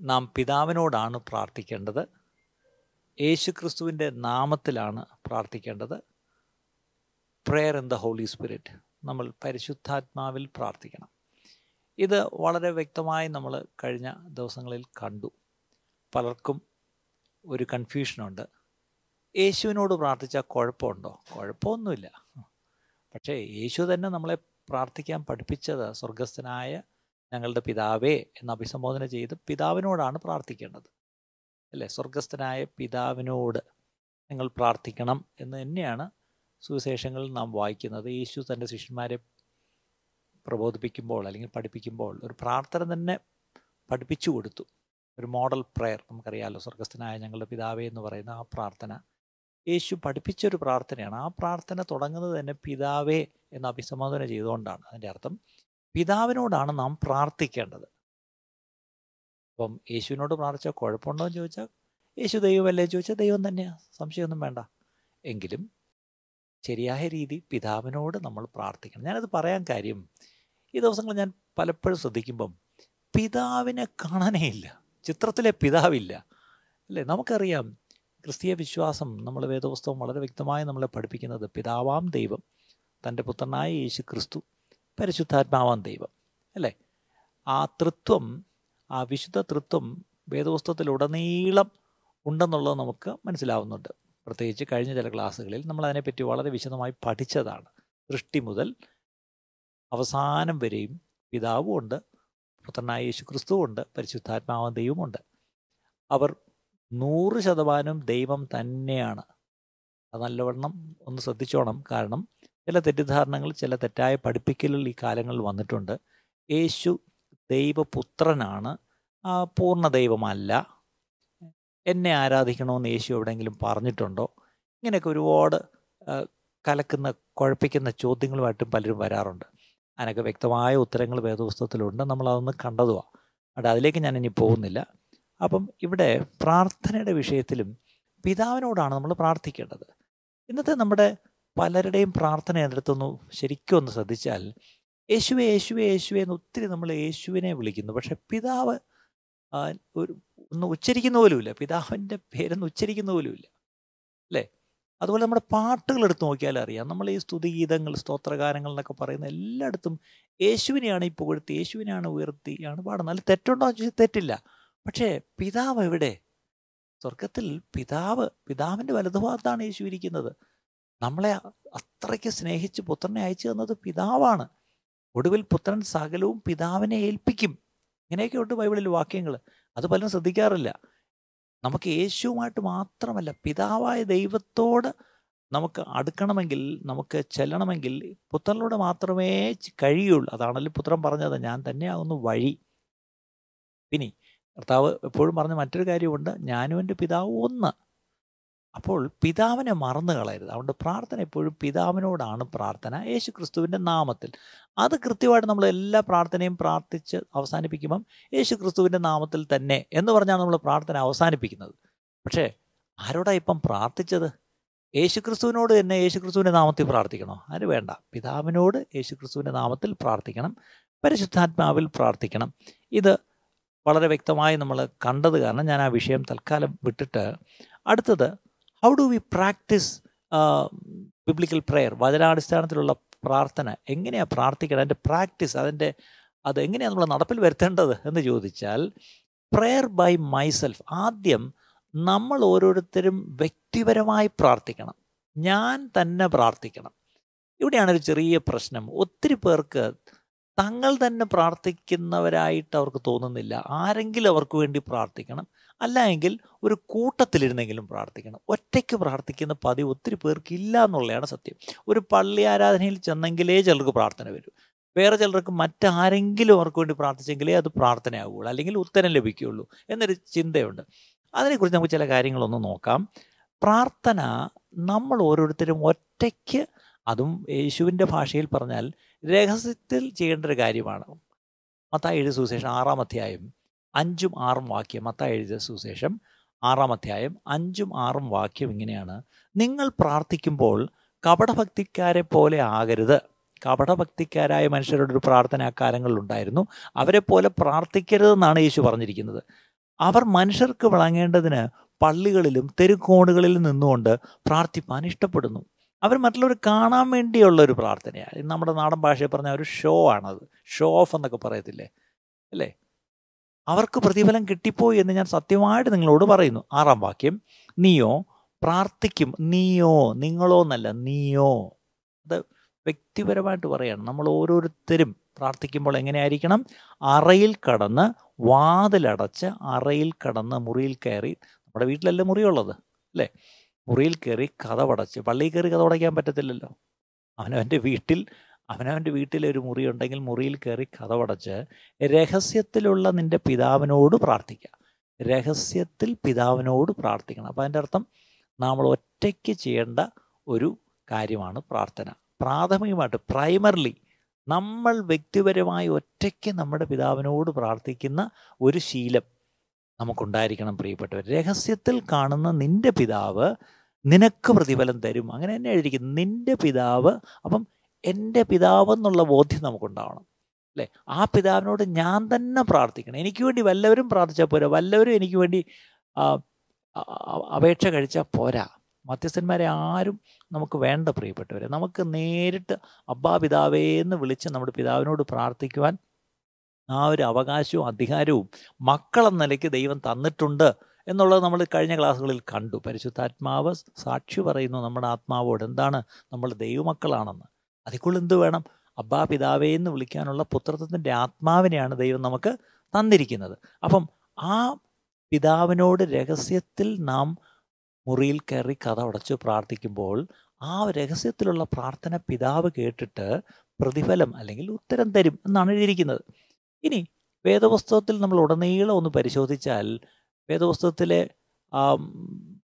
നാം പിതാവിനോടാണ് പ്രാർത്ഥിക്കേണ്ടത്. യേശു ക്രിസ്തുവിന്റെ നാമത്തിലാണ് പ്രാർത്ഥിക്കേണ്ടത്. Prayer in the holy spirit നമ്മൾ പരിശുദ്ധാത്മാവിൽ പ്രാർത്ഥിക്കണം. ഇത് വളരെ വ്യക്തമായി നമ്മൾ കഴിഞ്ഞ ദിവസങ്ങളിൽ കണ്ടു. പലർക്കും ഒരു കൺഫ്യൂഷനുണ്ട്. യേശുവിനോട് പ്രാർത്ഥിച്ചാൽ കുഴപ്പമുണ്ടോ? കുഴപ്പമൊന്നുമില്ല. പക്ഷേ യേശു തന്നെ നമ്മളെ പ്രാർത്ഥിക്കാൻ പഠിപ്പിച്ചത് സ്വർഗസ്ഥനായ ഞങ്ങളുടെ പിതാവേ എന്ന് അഭിസംബോധന ചെയ്ത് പിതാവിനോടാണ് പ്രാർത്ഥിക്കേണ്ടത്. അല്ലേ? സ്വർഗസ്ഥനായ പിതാവിനോട് നിങ്ങൾ പ്രാർത്ഥിക്കണം എന്ന് തന്നെയാണ് സുവിശേഷങ്ങളിൽ നാം വായിക്കുന്നത്. യേശു തന്റെ ശിഷ്യന്മാരെ പ്രബോധിപ്പിക്കുമ്പോൾ അല്ലെങ്കിൽ പഠിപ്പിക്കുമ്പോൾ ഒരു പ്രാർത്ഥന തന്നെ പഠിപ്പിച്ചു കൊടുത്തു. ഒരു മോഡൽ പ്രെയർ നമുക്കറിയാമല്ലോ സ്വർഗസ്ഥനായ ഞങ്ങളുടെ പിതാവേ എന്ന് പറയുന്ന ആ പ്രാർത്ഥന. യേശു പഠിപ്പിച്ചൊരു പ്രാർത്ഥനയാണ്. ആ പ്രാർത്ഥന തുടങ്ങുന്നത് തന്നെ പിതാവേ എന്ന് അഭിസംബോധന ചെയ്തുകൊണ്ടാണ്. അതിന്റെ അർത്ഥം പിതാവിനോടാണ് നാം പ്രാർത്ഥിക്കേണ്ടത്. അപ്പം യേശുവിനോട് പ്രാർത്ഥിച്ചാൽ കുഴപ്പമുണ്ടോ എന്ന് ചോദിച്ചാൽ യേശു ദൈവമല്ലേ? ചോദിച്ചാൽ ദൈവം തന്നെയാണ് സംശയമൊന്നും വേണ്ട. എങ്കിലും ശരിയായ രീതി പിതാവിനോട് നമ്മൾ പ്രാർത്ഥിക്കണം. ഞാനത് പറയാൻ കാര്യം ഈ ദിവസങ്ങൾ ഞാൻ പലപ്പോഴും ശ്രദ്ധിക്കുമ്പം പിതാവിനെ കാണാനേ ഇല്ല. ചിത്രത്തിലെ പിതാവില്ല. അല്ലേ? നമുക്കറിയാം ക്രിസ്തീയ വിശ്വാസം നമ്മൾ വേദപുസ്തകം വളരെ വ്യക്തമായി നമ്മളെ പഠിപ്പിക്കുന്നത് പിതാവാം ദൈവം തന്റെ പുത്രനായ യേശു ക്രിസ്തു പരിശുദ്ധാത്മാവാം ദൈവം അല്ലേ? ആ തൃത്വം ആ വിശുദ്ധ തൃത്വം വേദപുസ്തകത്തിലുടനീളം ഉണ്ടെന്നുള്ളത് നമുക്ക് മനസ്സിലാവുന്നുണ്ട്. പ്രത്യേകിച്ച് കഴിഞ്ഞ ചില ക്ലാസ്സുകളിൽ നമ്മൾ അതിനെപ്പറ്റി വളരെ വിശദമായി പഠിച്ചതാണ്. സൃഷ്ടി മുതൽ അവസാനം വരെയും പിതാവും ഉണ്ട് പുത്രനായ യേശു ക്രിസ്തുവുണ്ട് പരിശുദ്ധാത്മാവൻ ദൈവമുണ്ട് അവർ നൂറ് ശതമാനം ദൈവം തന്നെയാണ്. അത് നല്ലവണ്ണം ഒന്ന് ശ്രദ്ധിച്ചോണം. കാരണം ചില തെറ്റിദ്ധാരണകൾ ചില തെറ്റായ പഠിപ്പിക്കലുകൾ ഈ കാലങ്ങളിൽ വന്നിട്ടുണ്ട്. യേശു ദൈവപുത്രനാണ്. പൂർണ ദൈവമല്ല. എന്നെ ആരാധിക്കണമെന്ന് യേശു എവിടെയെങ്കിലും പറഞ്ഞിട്ടുണ്ടോ? ഇങ്ങനെയൊക്കെ ഒരുപാട് കലക്കുന്ന കുഴപ്പിക്കുന്ന ചോദ്യങ്ങളുമായിട്ടും പലരും വരാറുണ്ട്. അതിനൊക്കെ വ്യക്തമായ ഉത്തരങ്ങൾ വേദപുസ്തകത്തിലുണ്ട്. നമ്മൾ അതൊന്ന് കണ്ടതുമാണ് അവിടെ അതിലേക്ക് ഞാൻ ഇനി പോകുന്നില്ല. അപ്പം ഇവിടെ പ്രാർത്ഥനയുടെ വിഷയത്തിലും പിതാവിനോടാണ് നമ്മൾ പ്രാർത്ഥിക്കേണ്ടത്. ഇന്നത്തെ നമ്മുടെ പലരുടെയും പ്രാർത്ഥന എടുത്തൊന്ന് ശരിക്കും ഒന്ന് ശ്രദ്ധിച്ചാൽ യേശുവെ യേശുവെ യേശുവെ എന്ന് ഒത്തിരി നമ്മൾ യേശുവിനെ വിളിക്കുന്നു. പക്ഷെ പിതാവ് ഒരു ഒന്ന് ഉച്ചരിക്കുന്ന പോലുമില്ല പിതാവിന്റെ പേരൊന്ന് ഉച്ചരിക്കുന്ന പോലുമില്ല അല്ലേ? അതുപോലെ നമ്മുടെ പാട്ടുകൾ എടുത്ത് നോക്കിയാൽ അറിയാം. നമ്മൾ ഈ സ്തുതിഗീതങ്ങൾ സ്തോത്രഗാനങ്ങൾ എന്നൊക്കെ പറയുന്ന എല്ലായിടത്തും യേശുവിനെയാണ് ഈ പുകഴ്ത്തി യേശുവിനെയാണ് ഉയർത്തിയാണ് പാടുന്നത്. അതിൽ തെറ്റുണ്ടോ എന്ന് ചോദിച്ചാൽ തെറ്റില്ല. പക്ഷേ പിതാവ് എവിടെ? സ്വർഗത്തിൽ പിതാവ് പിതാവിന്റെ വലതുഭാഗത്താണ് യേശു ഇരിക്കുന്നത്. നമ്മളെ അത്രയ്ക്ക് സ്നേഹിച്ച് പുത്രനെ അയച്ചു തന്നത് പിതാവാണ്. ഒടുവിൽ പുത്രൻ സകലവും പിതാവിനെ ഏൽപ്പിക്കും. ഇങ്ങനെയൊക്കെ ഉണ്ട് ബൈബിളിൽ വാക്യങ്ങൾ. അത് പലരും ശ്രദ്ധിക്കാറില്ല. നമുക്ക് യേശുവുമായിട്ട് മാത്രമല്ല പിതാവായ ദൈവത്തോട് നമുക്ക് അടുക്കണമെങ്കിൽ നമുക്ക് ചെല്ലണമെങ്കിൽ പുത്രനിലൂടെ മാത്രമേ കഴിയുള്ളൂ. അതാണല്ലോ പുത്രൻ പറഞ്ഞത് ഞാൻ തന്നെയാകുന്നു വഴി. ഇനി കർത്താവ് എപ്പോഴും പറഞ്ഞ മറ്റൊരു കാര്യമുണ്ട് ഞാനും എന്റെ പിതാവ് ഒന്ന്. അപ്പോൾ പിതാവിനെ മറന്നു കളയരുത്. അതുകൊണ്ട് പ്രാർത്ഥന എപ്പോഴും പിതാവിനോടാണ് പ്രാർത്ഥന. യേശു ക്രിസ്തുവിന്റെ നാമത്തിൽ. അത് കൃത്യമായിട്ട് നമ്മൾ എല്ലാ പ്രാർത്ഥനയും പ്രാർത്ഥിച്ച് അവസാനിപ്പിക്കുമ്പം യേശു ക്രിസ്തുവിന്റെ നാമത്തിൽ തന്നെ എന്ന് പറഞ്ഞാണ് നമ്മൾ പ്രാർത്ഥന അവസാനിപ്പിക്കുന്നത്. പക്ഷേ ആരോടാ ഇപ്പം പ്രാർത്ഥിച്ചത്? യേശു ക്രിസ്തുവിനോട് തന്നെ യേശു ക്രിസ്തുവിന്റെ നാമത്തിൽ പ്രാർത്ഥിക്കണോ? അതിന് വേണ്ട. പിതാവിനോട് യേശു ക്രിസ്തുവിന്റെ നാമത്തിൽ പ്രാർത്ഥിക്കണം. പരിശുദ്ധാത്മാവിൽ പ്രാർത്ഥിക്കണം. ഇത് വളരെ വ്യക്തമായി നമ്മൾ കണ്ടത് കാരണം ഞാൻ ആ വിഷയം തൽക്കാലം വിട്ടിട്ട് അടുത്തത് how do we practice biblical prayer വചനാടിസ്ഥാനത്തിലുള്ള പ്രാർത്ഥന. എങ്ങനെയാണ് പ്രാർത്ഥിക്കണം അതിന്റെ പ്രാക്ടീസ് അതിന്റെ അത് എങ്ങനെയാണ് നമ്മൾ നടപ്പിൽ വരുത്തേണ്ടത് എന്ന് ചോദിച്ചാൽ പ്രെയർ ബൈ മൈസെൽഫ് ആദ്യം നമ്മൾ ഓരോരുത്തരും വ്യക്തിപരമായി പ്രാർത്ഥിക്കണം. ഞാൻ തന്നെ പ്രാർത്ഥിക്കണം. ഇവിടെയാണ് ഒരു ചെറിയ പ്രശ്നം. ഒത്തിരി പേർക്ക് തങ്ങൾ തന്നെ പ്രാർത്ഥിക്കുന്നവരായിട്ട് അവർക്ക് തോന്നുന്നില്ല. ആരെങ്കിലും അവർക്ക് വേണ്ടി പ്രാർത്ഥിക്കണം. അല്ല എങ്കിൽ ഒരു കൂട്ടത്തിലിരുന്നെങ്കിലും പ്രാർത്ഥിക്കണം. ഒറ്റയ്ക്ക് പ്രാർത്ഥിക്കുന്ന പതിവ് ഒത്തിരി പേർക്ക് ഇല്ല എന്നുള്ളതാണ് സത്യം. ഒരു പള്ളി ആരാധനയിൽ ചെന്നെങ്കിലേ ചിലർക്ക് പ്രാർത്ഥന വരൂ. വേറെ ചിലർക്ക് മറ്റാരെങ്കിലും അവർക്ക് വേണ്ടി പ്രാർത്ഥിച്ചെങ്കിലേ അത് പ്രാർത്ഥനയാവുകയുള്ളൂ. അല്ലെങ്കിൽ ഉത്തരം ലഭിക്കുകയുള്ളൂ എന്നൊരു ചിന്തയുണ്ട്. അതിനെക്കുറിച്ച് നമുക്ക് ചില കാര്യങ്ങളൊന്ന് നോക്കാം. പ്രാർത്ഥന നമ്മൾ ഓരോരുത്തരും ഒറ്റയ്ക്ക് അതും യേശുവിന്റെ ഭാഷയിൽ പറഞ്ഞാൽ രഹസ്യത്തിൽ ചെയ്യേണ്ട ഒരു കാര്യമാണ്. മത്തായി എഴുതിയ സുവിശേഷം ആറാം അധ്യായം അഞ്ചും ആറും വാക്യം മത്തായി എഴുതിയ സുവിശേഷം ആറാം അധ്യായം അഞ്ചും ആറും വാക്യം ഇങ്ങനെയാണ്. നിങ്ങൾ പ്രാർത്ഥിക്കുമ്പോൾ കപടഭക്തിക്കാരെ പോലെ ആകരുത്. കപടഭക്തിക്കാരായ മനുഷ്യരുടെ ഒരു പ്രാർത്ഥന അക്കാലങ്ങളിലുണ്ടായിരുന്നു അവരെ പോലെ പ്രാർത്ഥിക്കരുതെന്നാണ് യേശു പറഞ്ഞിരിക്കുന്നത്. അവർ മനുഷ്യർക്ക് വിളങ്ങേണ്ടതിന് പള്ളികളിലും തെരുക്കോണുകളിലും നിന്നുകൊണ്ട് പ്രാർത്ഥിപ്പാൻ ഇഷ്ടപ്പെടുന്നു. അവർ മറ്റുള്ളവർ കാണാൻ വേണ്ടിയുള്ള ഒരു പ്രാർത്ഥനയാണ്. നമ്മുടെ നാടൻ ഭാഷയിൽ പറഞ്ഞ ഒരു ഷോ ആണത്. ഷോ ഓഫ് എന്നൊക്കെ പറയത്തില്ലേ? അല്ലേ? അവർക്ക് പ്രതിഫലം കിട്ടിപ്പോയി എന്ന് ഞാൻ സത്യമായിട്ട് നിങ്ങളോട് പറയുന്നു. ആറാം വാക്യം. നീയോ പ്രാർത്ഥിക്കും. നീയോ നിങ്ങളോ എന്നല്ല നീയോ. അത് വ്യക്തിപരമായിട്ട് പറയാണ്. നമ്മൾ ഓരോരുത്തരും പ്രാർത്ഥിക്കുമ്പോൾ എങ്ങനെയായിരിക്കണം? അറയിൽ കടന്ന് വാതിലടച്ച് അറയിൽ കടന്ന് മുറിയിൽ കയറി നമ്മുടെ വീട്ടിലല്ലേ മുറിയുള്ളത്? അല്ലേ? മുറിയിൽ കയറി കഥവടച്ച് പള്ളിയിൽ കയറി കഥ പടയ്ക്കാൻ പറ്റത്തില്ലല്ലോ. അവനവന്റെ വീട്ടിൽ അവനവന്റെ വീട്ടിലൊരു മുറി ഉണ്ടെങ്കിൽ മുറിയിൽ കയറി കഥവടച്ച് രഹസ്യത്തിലുള്ള നിന്റെ പിതാവിനോട് പ്രാർത്ഥിക്കുക. രഹസ്യത്തിൽ പിതാവിനോട് പ്രാർത്ഥിക്കണം. അപ്പോൾ അതിന്റെ അർത്ഥം നമ്മൾ ഒറ്റയ്ക്ക് ചെയ്യേണ്ട ഒരു കാര്യമാണ് പ്രാർത്ഥന. പ്രാഥമികമായിട്ട് പ്രൈമർലി നമ്മൾ വ്യക്തിപരമായി ഒറ്റയ്ക്ക് നമ്മുടെ പിതാവിനോട് പ്രാർത്ഥിക്കുന്ന ഒരു ശീലം നമുക്കുണ്ടായിരിക്കണം പ്രിയപ്പെട്ടവർ രഹസ്യത്തിൽ കാണുന്ന നിന്റെ പിതാവ് നിനക്ക് പ്രതിഫലം തരും. അങ്ങനെ തന്നെ എഴുതിയിരിക്കുന്നു. നിന്റെ പിതാവ് അപ്പം എന്റെ പിതാവ് എന്നുള്ള ബോധ്യം നമുക്കുണ്ടാവണം. അല്ലേ? ആ പിതാവിനോട് ഞാൻ തന്നെ പ്രാർത്ഥിക്കണം. എനിക്ക് വേണ്ടി വല്ലവരും പ്രാർത്ഥിച്ചാൽ പോരാ. വല്ലവരും എനിക്ക് വേണ്ടി അപേക്ഷ കഴിച്ചാൽ പോരാ. മധ്യസ്ഥന്മാരെ ആരും നമുക്ക് വേണ്ട പ്രിയപ്പെട്ടവരെ. നമുക്ക് നേരിട്ട് അബ്ബാ പിതാവേ എന്ന് വിളിച്ച് നമ്മുടെ പിതാവിനോട് പ്രാർത്ഥിക്കുവാൻ ആ ഒരു അവകാശവും അധികാരവും മക്കളെന്ന നിലയ്ക്ക് ദൈവം തന്നിട്ടുണ്ട് എന്നുള്ളത് നമ്മൾ കഴിഞ്ഞ ക്ലാസ്സുകളിൽ കണ്ടു. പരിശുദ്ധാത്മാവ് സാക്ഷി പറയുന്നു നമ്മുടെ ആത്മാവോട് എന്താണ് നമ്മൾ ദൈവമക്കളാണെന്ന്. അതിക്കുള്ള എന്ത് വേണം? അബ്ബാ പിതാവേ എന്ന് വിളിക്കാനുള്ള പുത്രത്വത്തിന്റെ ആത്മാവിനെയാണ് ദൈവം നമുക്ക് തന്നിരിക്കുന്നത്. അപ്പം ആ പിതാവിനോട് രഹസ്യത്തിൽ നാം മുറിയിൽ കയറി കഥ അടച്ച് പ്രാർത്ഥിക്കുമ്പോൾ ആ രഹസ്യത്തിലുള്ള പ്രാർത്ഥന പിതാവ് കേട്ടിട്ട് പ്രതിഫലം അല്ലെങ്കിൽ ഉത്തരം തരും എന്നാണ് എഴുതിയിരിക്കുന്നത്. ഇനി വേദപുസ്തകത്തിൽ നമ്മൾ ഉടനീളം ഒന്ന് പരിശോധിച്ചാൽ വേദപുസ്തകത്തിലെ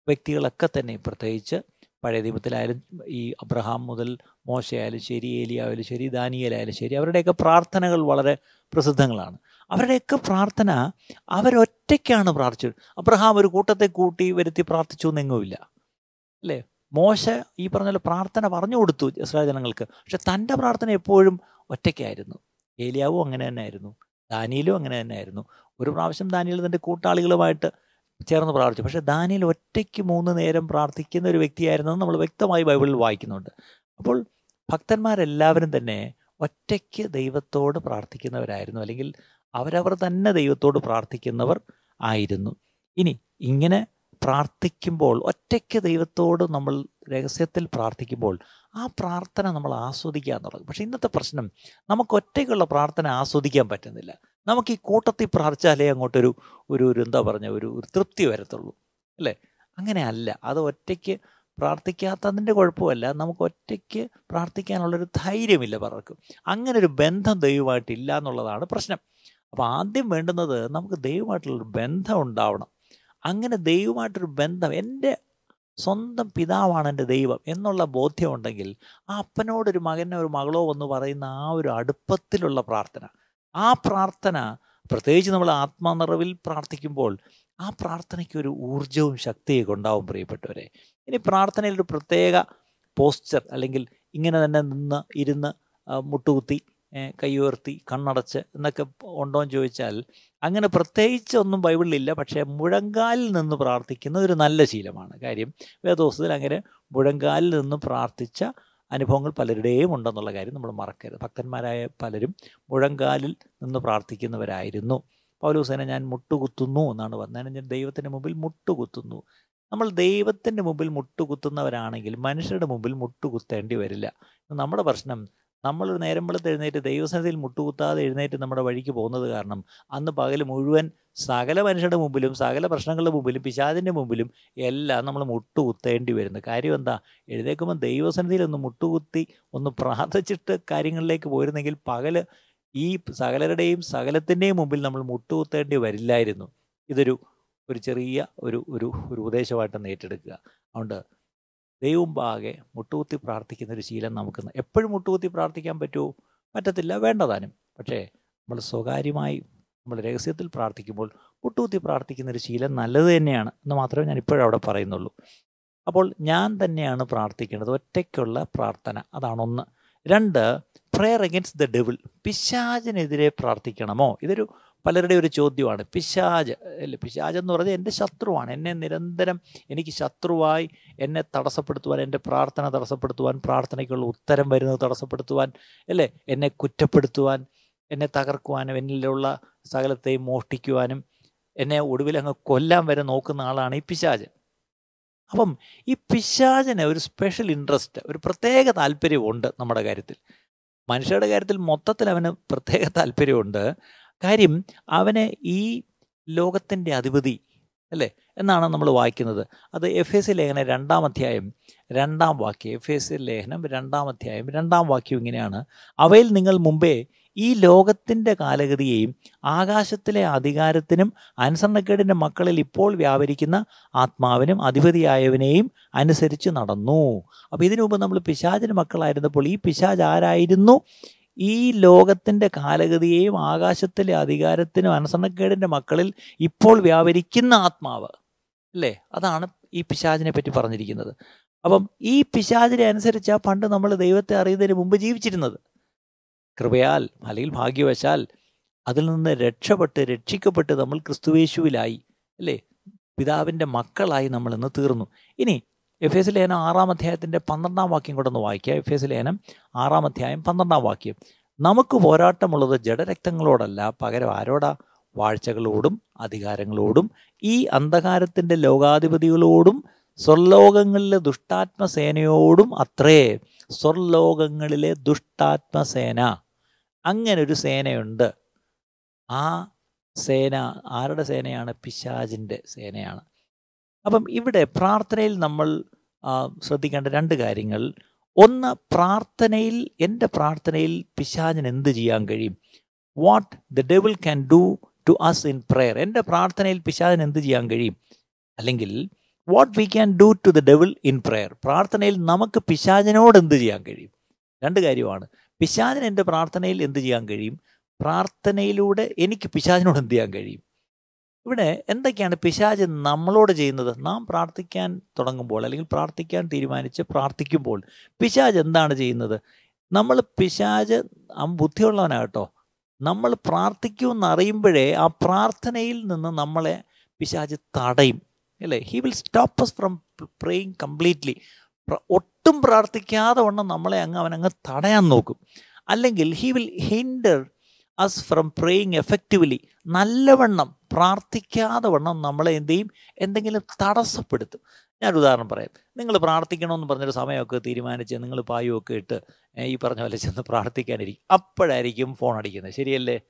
വ്യക്തികളൊക്കെ തന്നെ പ്രത്യേകിച്ച് പഴയ ദീപത്തിലായാലും ഈ അബ്രഹാം മുതൽ മോശയായാലും ശരി ഏലിയായാലും ശരി ദാനിയലായാലും ശരി അവരുടെയൊക്കെ പ്രാർത്ഥനകൾ വളരെ പ്രസിദ്ധങ്ങളാണ്. അവരുടെയൊക്കെ പ്രാർത്ഥന അവരൊറ്റയ്ക്കാണ് പ്രാർത്ഥിച്ചത്. അബ്രഹാം ഒരു കൂട്ടത്തെ കൂട്ടി വരുത്തി പ്രാർത്ഥിച്ചു എന്നെങ്ങുമില്ല അല്ലേ? മോശ ഈ പറഞ്ഞ പ്രാർത്ഥന പറഞ്ഞു കൊടുത്തു ഇസ്രായേൽ ജനങ്ങൾക്ക്. പക്ഷെ തന്റെ പ്രാർത്ഥന എപ്പോഴും ഒറ്റയ്ക്കായിരുന്നു. ഏലിയാവും അങ്ങനെ തന്നെ ആയിരുന്നു ദാനിയിലും അങ്ങനെ തന്നെ ആയിരുന്നു ഒരു പ്രാവശ്യം ദാനിയിൽ തന്റെ കൂട്ടാളികളുമായിട്ട് ചേർന്ന് പ്രാർത്ഥിച്ചു. പക്ഷേ ദാനിയിൽ ഒറ്റയ്ക്ക് മൂന്ന് നേരം പ്രാർത്ഥിക്കുന്ന ഒരു വ്യക്തിയായിരുന്നു നമ്മൾ വ്യക്തമായി ബൈബിളിൽ വായിക്കുന്നുണ്ട്. അപ്പോൾ ഭക്തന്മാരെല്ലാവരും തന്നെ ഒറ്റയ്ക്ക് ദൈവത്തോട് പ്രാർത്ഥിക്കുന്നവരായിരുന്നു. അല്ലെങ്കിൽ അവരവർ തന്നെ ദൈവത്തോട് പ്രാർത്ഥിക്കുന്നവർ ആയിരുന്നു. ഇനി ഇങ്ങനെ പ്രാർത്ഥിക്കുമ്പോൾ ഒറ്റയ്ക്ക് ദൈവത്തോട് നമ്മൾ രഹസ്യത്തിൽ പ്രാർത്ഥിക്കുമ്പോൾ ആ പ്രാർത്ഥന നമ്മൾ ആസ്വദിക്കുക എന്നുള്ളത് പക്ഷേ ഇന്നത്തെ പ്രശ്നം നമുക്ക് ഒറ്റയ്ക്കുള്ള പ്രാർത്ഥന ആസ്വദിക്കാൻ പറ്റുന്നില്ല. നമുക്ക് ഈ കൂട്ടത്തിൽ പ്രാർത്ഥിച്ചാലേ അങ്ങോട്ടൊരു ഒരു ഒരു എന്താ പറഞ്ഞ ഒരു ഒരു തൃപ്തി വരത്തുള്ളൂ. അല്ലേ? അങ്ങനെ അല്ല. അത് ഒറ്റയ്ക്ക് പ്രാർത്ഥിക്കാത്തതിന്റെ കുഴപ്പമല്ല. നമുക്ക് ഒറ്റയ്ക്ക് പ്രാർത്ഥിക്കാനുള്ളൊരു ധൈര്യമില്ല പലർക്കും. അങ്ങനെ ഒരു ബന്ധം ദൈവമായിട്ടില്ല എന്നുള്ളതാണ് പ്രശ്നം. അപ്പോൾ ആദ്യം വേണ്ടുന്നത് നമുക്ക് ദൈവമായിട്ടുള്ളൊരു ബന്ധം ഉണ്ടാവണം. അങ്ങനെ ദൈവമായിട്ടൊരു ബന്ധം എന്റെ സ്വന്തം പിതാവാണ് എന്റെ ദൈവം എന്നുള്ള ബോധ്യം ഉണ്ടെങ്കിൽ ആ അപ്പനോടൊരു മകനോ ഒരു മകളോ എന്ന് പറയുന്ന ആ ഒരു അടുപ്പത്തിലുള്ള പ്രാർത്ഥന ആ പ്രാർത്ഥന പ്രത്യേകിച്ച് നമ്മൾ ആത്മനിറവിൽ പ്രാർത്ഥിക്കുമ്പോൾ ആ പ്രാർത്ഥനയ്ക്ക് ഒരു ഊർജവും ശക്തിയൊക്കെ ഉണ്ടാവും പ്രിയപ്പെട്ടവരെ. ഇനി പ്രാർത്ഥനയിൽ ഒരു പ്രത്യേക പോസ്റ്റർ അല്ലെങ്കിൽ ഇങ്ങനെ തന്നെ നിന്ന് ഇരുന്ന് മുട്ടുകുത്തി കൈ ഉയർത്തി കണ്ണടച്ച് എന്നൊക്കെ ഉണ്ടോ എന്ന് ചോദിച്ചാൽ അങ്ങനെ പ്രത്യേകിച്ച് ഒന്നും ബൈബിളിലില്ല പക്ഷേ മുഴങ്കാലിൽ നിന്ന് പ്രാർത്ഥിക്കുന്ന ഒരു നല്ല ശീലമാണ്. കാര്യം വേദോസത്തിൽ അങ്ങനെ മുഴങ്കാലിൽ നിന്ന് പ്രാർത്ഥിച്ച അനുഭവങ്ങൾ പലരുടെയും ഉണ്ടെന്നുള്ള കാര്യം നമ്മൾ മറക്കരുത്. ഭക്തന്മാരായ പലരും മുഴങ്കാലിൽ നിന്ന് പ്രാർത്ഥിക്കുന്നവരായിരുന്നു. പൗലോസേന ഞാൻ മുട്ടുകുത്തുന്നു എന്നാണ് പറഞ്ഞത്. ഞാൻ ദൈവത്തിന്റെ മുമ്പിൽ മുട്ടുകുത്തുന്നു. നമ്മൾ ദൈവത്തിന്റെ മുമ്പിൽ മുട്ടുകുത്തുന്നവരാണെങ്കിൽ മനുഷ്യരുടെ മുമ്പിൽ മുട്ടുകുത്തേണ്ടി വരില്ല. നമ്മുടെ പ്രശ്നം നമ്മളൊരു നേരം വെളുത്ത് എഴുന്നേറ്റ് ദൈവസന്നിധിയിൽ മുട്ടുകുത്താതെ എഴുന്നേറ്റ് നമ്മുടെ വഴിക്ക് പോകുന്നത് കാരണം അന്ന് പകൽ മുഴുവൻ സകല മനുഷ്യരുടെ മുമ്പിലും സകല പ്രശ്നങ്ങളുടെ മുമ്പിലും പിശാദിന്റെ മുമ്പിലും എല്ലാം നമ്മൾ മുട്ടുകുത്തേണ്ടി വരുന്നു. കാര്യം എന്താ? എഴുന്നേൽക്കുമ്പോൾ ദൈവസന്നിധിയിൽ ഒന്ന് മുട്ടുകുത്തി ഒന്ന് പ്രാർത്ഥിച്ചിട്ട് കാര്യങ്ങളിലേക്ക് പോയിരുന്നെങ്കിൽ പകൽ ഈ സകലരുടെയും സകലത്തിന്റെയും മുമ്പിൽ നമ്മൾ മുട്ടുകുത്തേണ്ടി വരില്ലായിരുന്നു. ഇതൊരു ഒരു ചെറിയ ഒരു ഒരു ഒരു ഉപദേശമായിട്ട് ഏറ്റെടുക്കുക. അതുകൊണ്ട് ദൈവം പാകെ മുട്ടുകുത്തി പ്രാർത്ഥിക്കുന്ന ഒരു ശീലം നമുക്ക് എപ്പോഴും മുട്ടുകുത്തി പ്രാർത്ഥിക്കാൻ പറ്റുമോ? പറ്റത്തില്ല. വേണ്ടതാനും. പക്ഷേ നമ്മൾ സ്വകാര്യമായി നമ്മൾ രഹസ്യത്തിൽ പ്രാർത്ഥിക്കുമ്പോൾ മുട്ടുകുത്തി പ്രാർത്ഥിക്കുന്ന ഒരു ശീലം നല്ലത് തന്നെയാണ് എന്ന് മാത്രമേ ഞാൻ ഇപ്പോഴവിടെ പറയുന്നുള്ളൂ. അപ്പോൾ ഞാൻ തന്നെയാണ് പ്രാർത്ഥിക്കേണ്ടത്. ഒറ്റയ്ക്കുള്ള പ്രാർത്ഥന. അതാണ് ഒന്ന്. രണ്ട് പ്രെയർ അഗെൻസ്റ്റ് ദ ഡെവിൾ പിശാചിനെതിരെ പ്രാർത്ഥിക്കണമോ? ഇതൊരു പലരുടെ ഒരു ചോദ്യമാണ്. പിശാജ് അല്ല? പിശാജ് എന്ന് പറഞ്ഞാൽ എന്റെ ശത്രുവാണ്. എന്നെ നിരന്തരം എനിക്ക് ശത്രുവായി എന്നെ തടസ്സപ്പെടുത്തുവാൻ എന്റെ പ്രാർത്ഥന തടസ്സപ്പെടുത്തുവാൻ പ്രാർത്ഥനയ്ക്കുള്ള ഉത്തരം വരുന്നത് തടസ്സപ്പെടുത്തുവാൻ അല്ലേ? എന്നെ കുറ്റപ്പെടുത്തുവാൻ എന്നെ തകർക്കുവാനും എന്നിലുള്ള സകലത്തെയും മോഷ്ടിക്കുവാനും എന്നെ ഒടുവിൽ അങ്ങ് കൊല്ലാൻ വരെ നോക്കുന്ന ആളാണ് ഈ പിശാജ്. അപ്പം ഈ പിശാചിന് ഒരു സ്പെഷ്യൽ ഇൻട്രസ്റ്റ് ഒരു പ്രത്യേക താല്പര്യമുണ്ട് നമ്മുടെ കാര്യത്തിൽ. മനുഷ്യരുടെ കാര്യത്തിൽ മൊത്തത്തിൽ അവന് പ്രത്യേക താല്പര്യമുണ്ട് കാര്യം അവന് ഈ ലോകത്തിന്റെ അധിപതി അല്ലേ? എന്നാണ് നമ്മൾ വായിക്കുന്നത്. അത് എഫ് എസ് ലേഖനം രണ്ടാം അധ്യായം രണ്ടാം വാക്യം. എഫ് എസ് ലേഖനം രണ്ടാം അധ്യായം രണ്ടാം വാക്യം ഇങ്ങനെയാണ്. അവയിൽ നിങ്ങൾ മുമ്പേ ഈ ലോകത്തിന്റെ കാലഗതിയെയും ആകാശത്തിലെ അധികാരത്തിനും അനുസരണക്കേടിന്റെ മക്കളിൽ ഇപ്പോൾ വ്യാപരിക്കുന്ന ആത്മാവിനും അധിപതിയായവനെയും അനുസരിച്ച് നടന്നു. അപ്പോൾ ഇതിനു മുമ്പ് നമ്മൾ പിശാചിന് മക്കളായിരുന്നപ്പോൾ ഈ പിശാജ് ആരായിരുന്നു? ഈ ലോകത്തിന്റെ കാലഗതിയെയും ആകാശത്തിലെ അധികാരത്തിനും അനുസരണക്കേടിന്റെ മക്കളിൽ ഇപ്പോൾ വ്യാപരിക്കുന്ന ആത്മാവ് അല്ലേ? അതാണ് ഈ പിശാചിനെ പറ്റി പറഞ്ഞിരിക്കുന്നത്. അപ്പം ഈ പിശാചിനെ അനുസരിച്ചാണ് പണ്ട് നമ്മൾ ദൈവത്തെ അറിയുന്നതിന് മുമ്പ് ജീവിച്ചിരുന്നത്. കൃപയാൽ അല്ലെങ്കിൽ ഭാഗ്യവശാൽ അതിൽ നിന്ന് രക്ഷപ്പെട്ട് രക്ഷിക്കപ്പെട്ട് നമ്മൾ ക്രിസ്തുവേശുവിലായി അല്ലേ? പിതാവിന്റെ മക്കളായി നമ്മൾ ഇന്ന് തീർന്നു. ഇനി എഫ് എസ് ലേനം ആറാം അധ്യായത്തിന്റെ പന്ത്രണ്ടാം വാക്യം കൂടെ ഒന്ന് വായിക്കുക. എഫ് എസ് ലേനം ആറാം അധ്യായം പന്ത്രണ്ടാം വാക്യം. നമുക്ക് പോരാട്ടമുള്ളത് ജഡരക്തങ്ങളോടല്ല പകരം ആരോടാ? വാഴ്ചകളോടും അധികാരങ്ങളോടും ഈ അന്ധകാരത്തിന്റെ ലോകാധിപതികളോടും സ്വർലോകങ്ങളിലെ ദുഷ്ടാത്മസേനയോടും അത്രേ. സ്വർലോകങ്ങളിലെ ദുഷ്ടാത്മസേന. അങ്ങനെ ഒരു സേനയുണ്ട്. ആ സേന ആരുടെ സേനയാണ്? പിശാജിന്റെ സേനയാണ്. അപ്പം ഇവിടെ പ്രാർത്ഥനയിൽ നമ്മൾ ശ്രദ്ധിക്കേണ്ട രണ്ട് കാര്യങ്ങൾ. ഒന്ന് പ്രാർത്ഥനയിൽ എന്റെ പ്രാർത്ഥനയിൽ പിശാചിന് എന്ത് ചെയ്യാൻ കഴിയും? What the devil can do to us in prayer എന്റെ പ്രാർത്ഥനയിൽ പിശാചിന് എന്ത് ചെയ്യാൻ കഴിയും? അല്ലെങ്കിൽ what we can do to the devil in prayer പ്രാർത്ഥനയിൽ നമുക്ക് പിശാചിനോട് എന്ത് ചെയ്യാൻ കഴിയും? രണ്ട് കാര്യമാണ്. പിശാചിന് എന്റെ പ്രാർത്ഥനയിൽ എന്ത് ചെയ്യാൻ കഴിയും? പ്രാർത്ഥനയിലൂടെ എനിക്ക് പിശാചിനോട് എന്ത് ചെയ്യാൻ കഴിയും? ഇവിടെ എന്തൊക്കെയാണ് പിശാജ് നമ്മളോട് ചെയ്യുന്നത്? നാം പ്രാർത്ഥിക്കാൻ തുടങ്ങുമ്പോൾ അല്ലെങ്കിൽ പ്രാർത്ഥിക്കാൻ തീരുമാനിച്ച് പ്രാർത്ഥിക്കുമ്പോൾ പിശാജ് എന്താണ് ചെയ്യുന്നത്? നമ്മൾ പിശാജ് ബുദ്ധിയുള്ളവനാകട്ടോ നമ്മൾ പ്രാർത്ഥിക്കുമെന്ന് അറിയുമ്പോഴേ ആ പ്രാർത്ഥനയിൽ നിന്ന് നമ്മളെ പിശാജ് തടയും. അല്ലേ? He will stop us from praying completely ഒട്ടും പ്രാർത്ഥിക്കാതെ വണ്ണം നമ്മളെ അങ്ങ് അവനങ്ങ് തടയാൻ നോക്കും. അല്ലെങ്കിൽ he will hinder us from praying effectively നല്ലവണ്ണം പ്രാർത്ഥിക്കാതെ വണ്ണം നമ്മളെ എന്ത് ചെയ്യും? എന്തെങ്കിലും തടസ്സപ്പെടുത്തും. ഞാൻ ഉദാഹരണം പറയാം. നിങ്ങൾ പ്രാർത്ഥിക്കണമെന്ന് പറഞ്ഞൊരു സമയമൊക്കെ തീരുമാനിച്ച് നിങ്ങൾ പായുമൊക്കെ ഇട്ട് ഈ പറഞ്ഞ പോലെ ചെന്ന് പ്രാർത്ഥിക്കാനിരിക്കും. അപ്പോഴായിരിക്കും ഫോൺ അടിക്കുന്നത്. ശരിയല്ലേ?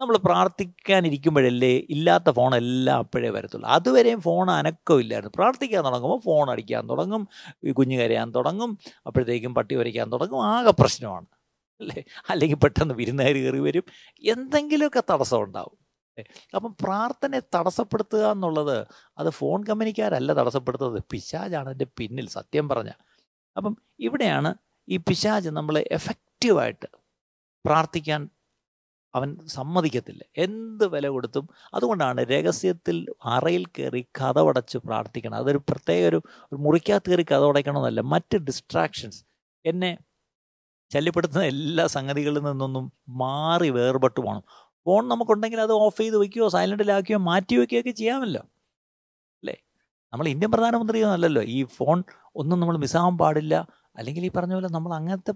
നമ്മൾ പ്രാർത്ഥിക്കാനിരിക്കുമ്പോഴല്ലേ ഇല്ലാത്ത ഫോണെല്ലാം അപ്പോഴേ വരത്തുള്ളൂ. അതുവരെയും ഫോൺ അനക്കമില്ലായിരുന്നു പ്രാർത്ഥിക്കാൻ തുടങ്ങുമ്പോൾ ഫോൺ അടിക്കാൻ തുടങ്ങും കുഞ്ഞു കരയാൻ തുടങ്ങും അപ്പോഴത്തേക്കും പട്ടി വരയ്ക്കാൻ തുടങ്ങും ആകെ പ്രശ്നമാണ്. അല്ലേ? അല്ലെങ്കിൽ പെട്ടെന്ന് വിരുന്നുകാർ കയറി വരും. എന്തെങ്കിലുമൊക്കെ തടസ്സം ഉണ്ടാവും. അപ്പം പ്രാർത്ഥനയെ തടസ്സപ്പെടുത്തുക എന്നുള്ളത് അത് ഫോൺ കമ്പനിക്കാരല്ല തടസ്സപ്പെടുത്തുന്നത്. പിശാജാണ് അതിന്റെ പിന്നിൽ സത്യം പറഞ്ഞ. അപ്പം ഇവിടെയാണ് ഈ പിശാജ് നമ്മളെ എഫക്റ്റീവായിട്ട് പ്രാർത്ഥിക്കാൻ അവൻ സമ്മതിക്കത്തില്ല. എന്ത് വില കൊടുത്തും അതുകൊണ്ടാണ് രഹസ്യത്തിൽ അറയിൽ കയറി കഥവടച്ച് പ്രാർത്ഥിക്കണം. അതൊരു പ്രത്യേക ഒരു മുറിക്കകത്ത് കയറി കഥവടയ്ക്കണമെന്നല്ല. മറ്റ് ഡിസ്ട്രാക്ഷൻസ് എന്നെ ശല്യപ്പെടുത്തുന്ന എല്ലാ സംഗതികളിൽ നിന്നൊന്നും മാറി വേർപെട്ട് പോകണം ഫോൺ നമുക്കുണ്ടെങ്കിൽ അത് ഓഫ് ചെയ്ത് വയ്ക്കുകയോ സൈലന്റിലാക്കുകയോ മാറ്റി വയ്ക്കുകയൊക്കെ ചെയ്യാമല്ലോ. അല്ലേ? നമ്മൾ ഇന്ത്യൻ പ്രധാനമന്ത്രിയോ അല്ലല്ലോ ഈ ഫോൺ ഒന്നും നമ്മൾ മിസ്സാവാൻ പാടില്ല. അല്ലെങ്കിൽ ഈ പറഞ്ഞ പോലെ നമ്മൾ അങ്ങനത്തെ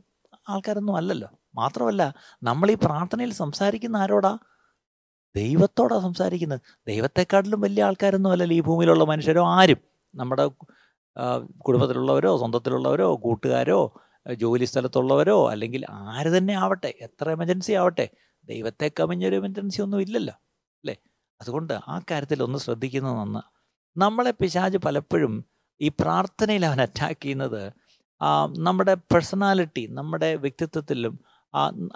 ആൾക്കാരൊന്നും അല്ലല്ലോ. മാത്രമല്ല നമ്മൾ ഈ പ്രാർത്ഥനയിൽ സംസാരിക്കുന്ന ആരോടാ? ദൈവത്തോടാ സംസാരിക്കുന്നത്. ദൈവത്തെക്കാട്ടിലും വലിയ ആൾക്കാരൊന്നും അല്ലല്ലോ ഈ ഭൂമിയിലുള്ള മനുഷ്യരോ. ആരും. നമ്മുടെ കുടുംബത്തിലുള്ളവരോ സ്വന്തത്തിലുള്ളവരോ കൂട്ടുകാരോ ജോലി സ്ഥലത്തുള്ളവരോ അല്ലെങ്കിൽ ആര് തന്നെ ആവട്ടെ എത്ര എമർജൻസി ആവട്ടെ ദൈവത്തെ കവിഞ്ഞൊരു എമർജൻസി ഒന്നും ഇല്ലല്ലോ അല്ലേ? അതുകൊണ്ട് ആ കാര്യത്തിൽ ഒന്ന് ശ്രദ്ധിക്കുന്നത് നന്ന്. നമ്മളെ പിശാജ് പലപ്പോഴും ഈ പ്രാർത്ഥനയിൽ അവൻ അറ്റാക്ക് ചെയ്യുന്നത് നമ്മുടെ പേഴ്സണാലിറ്റി നമ്മുടെ വ്യക്തിത്വത്തിലും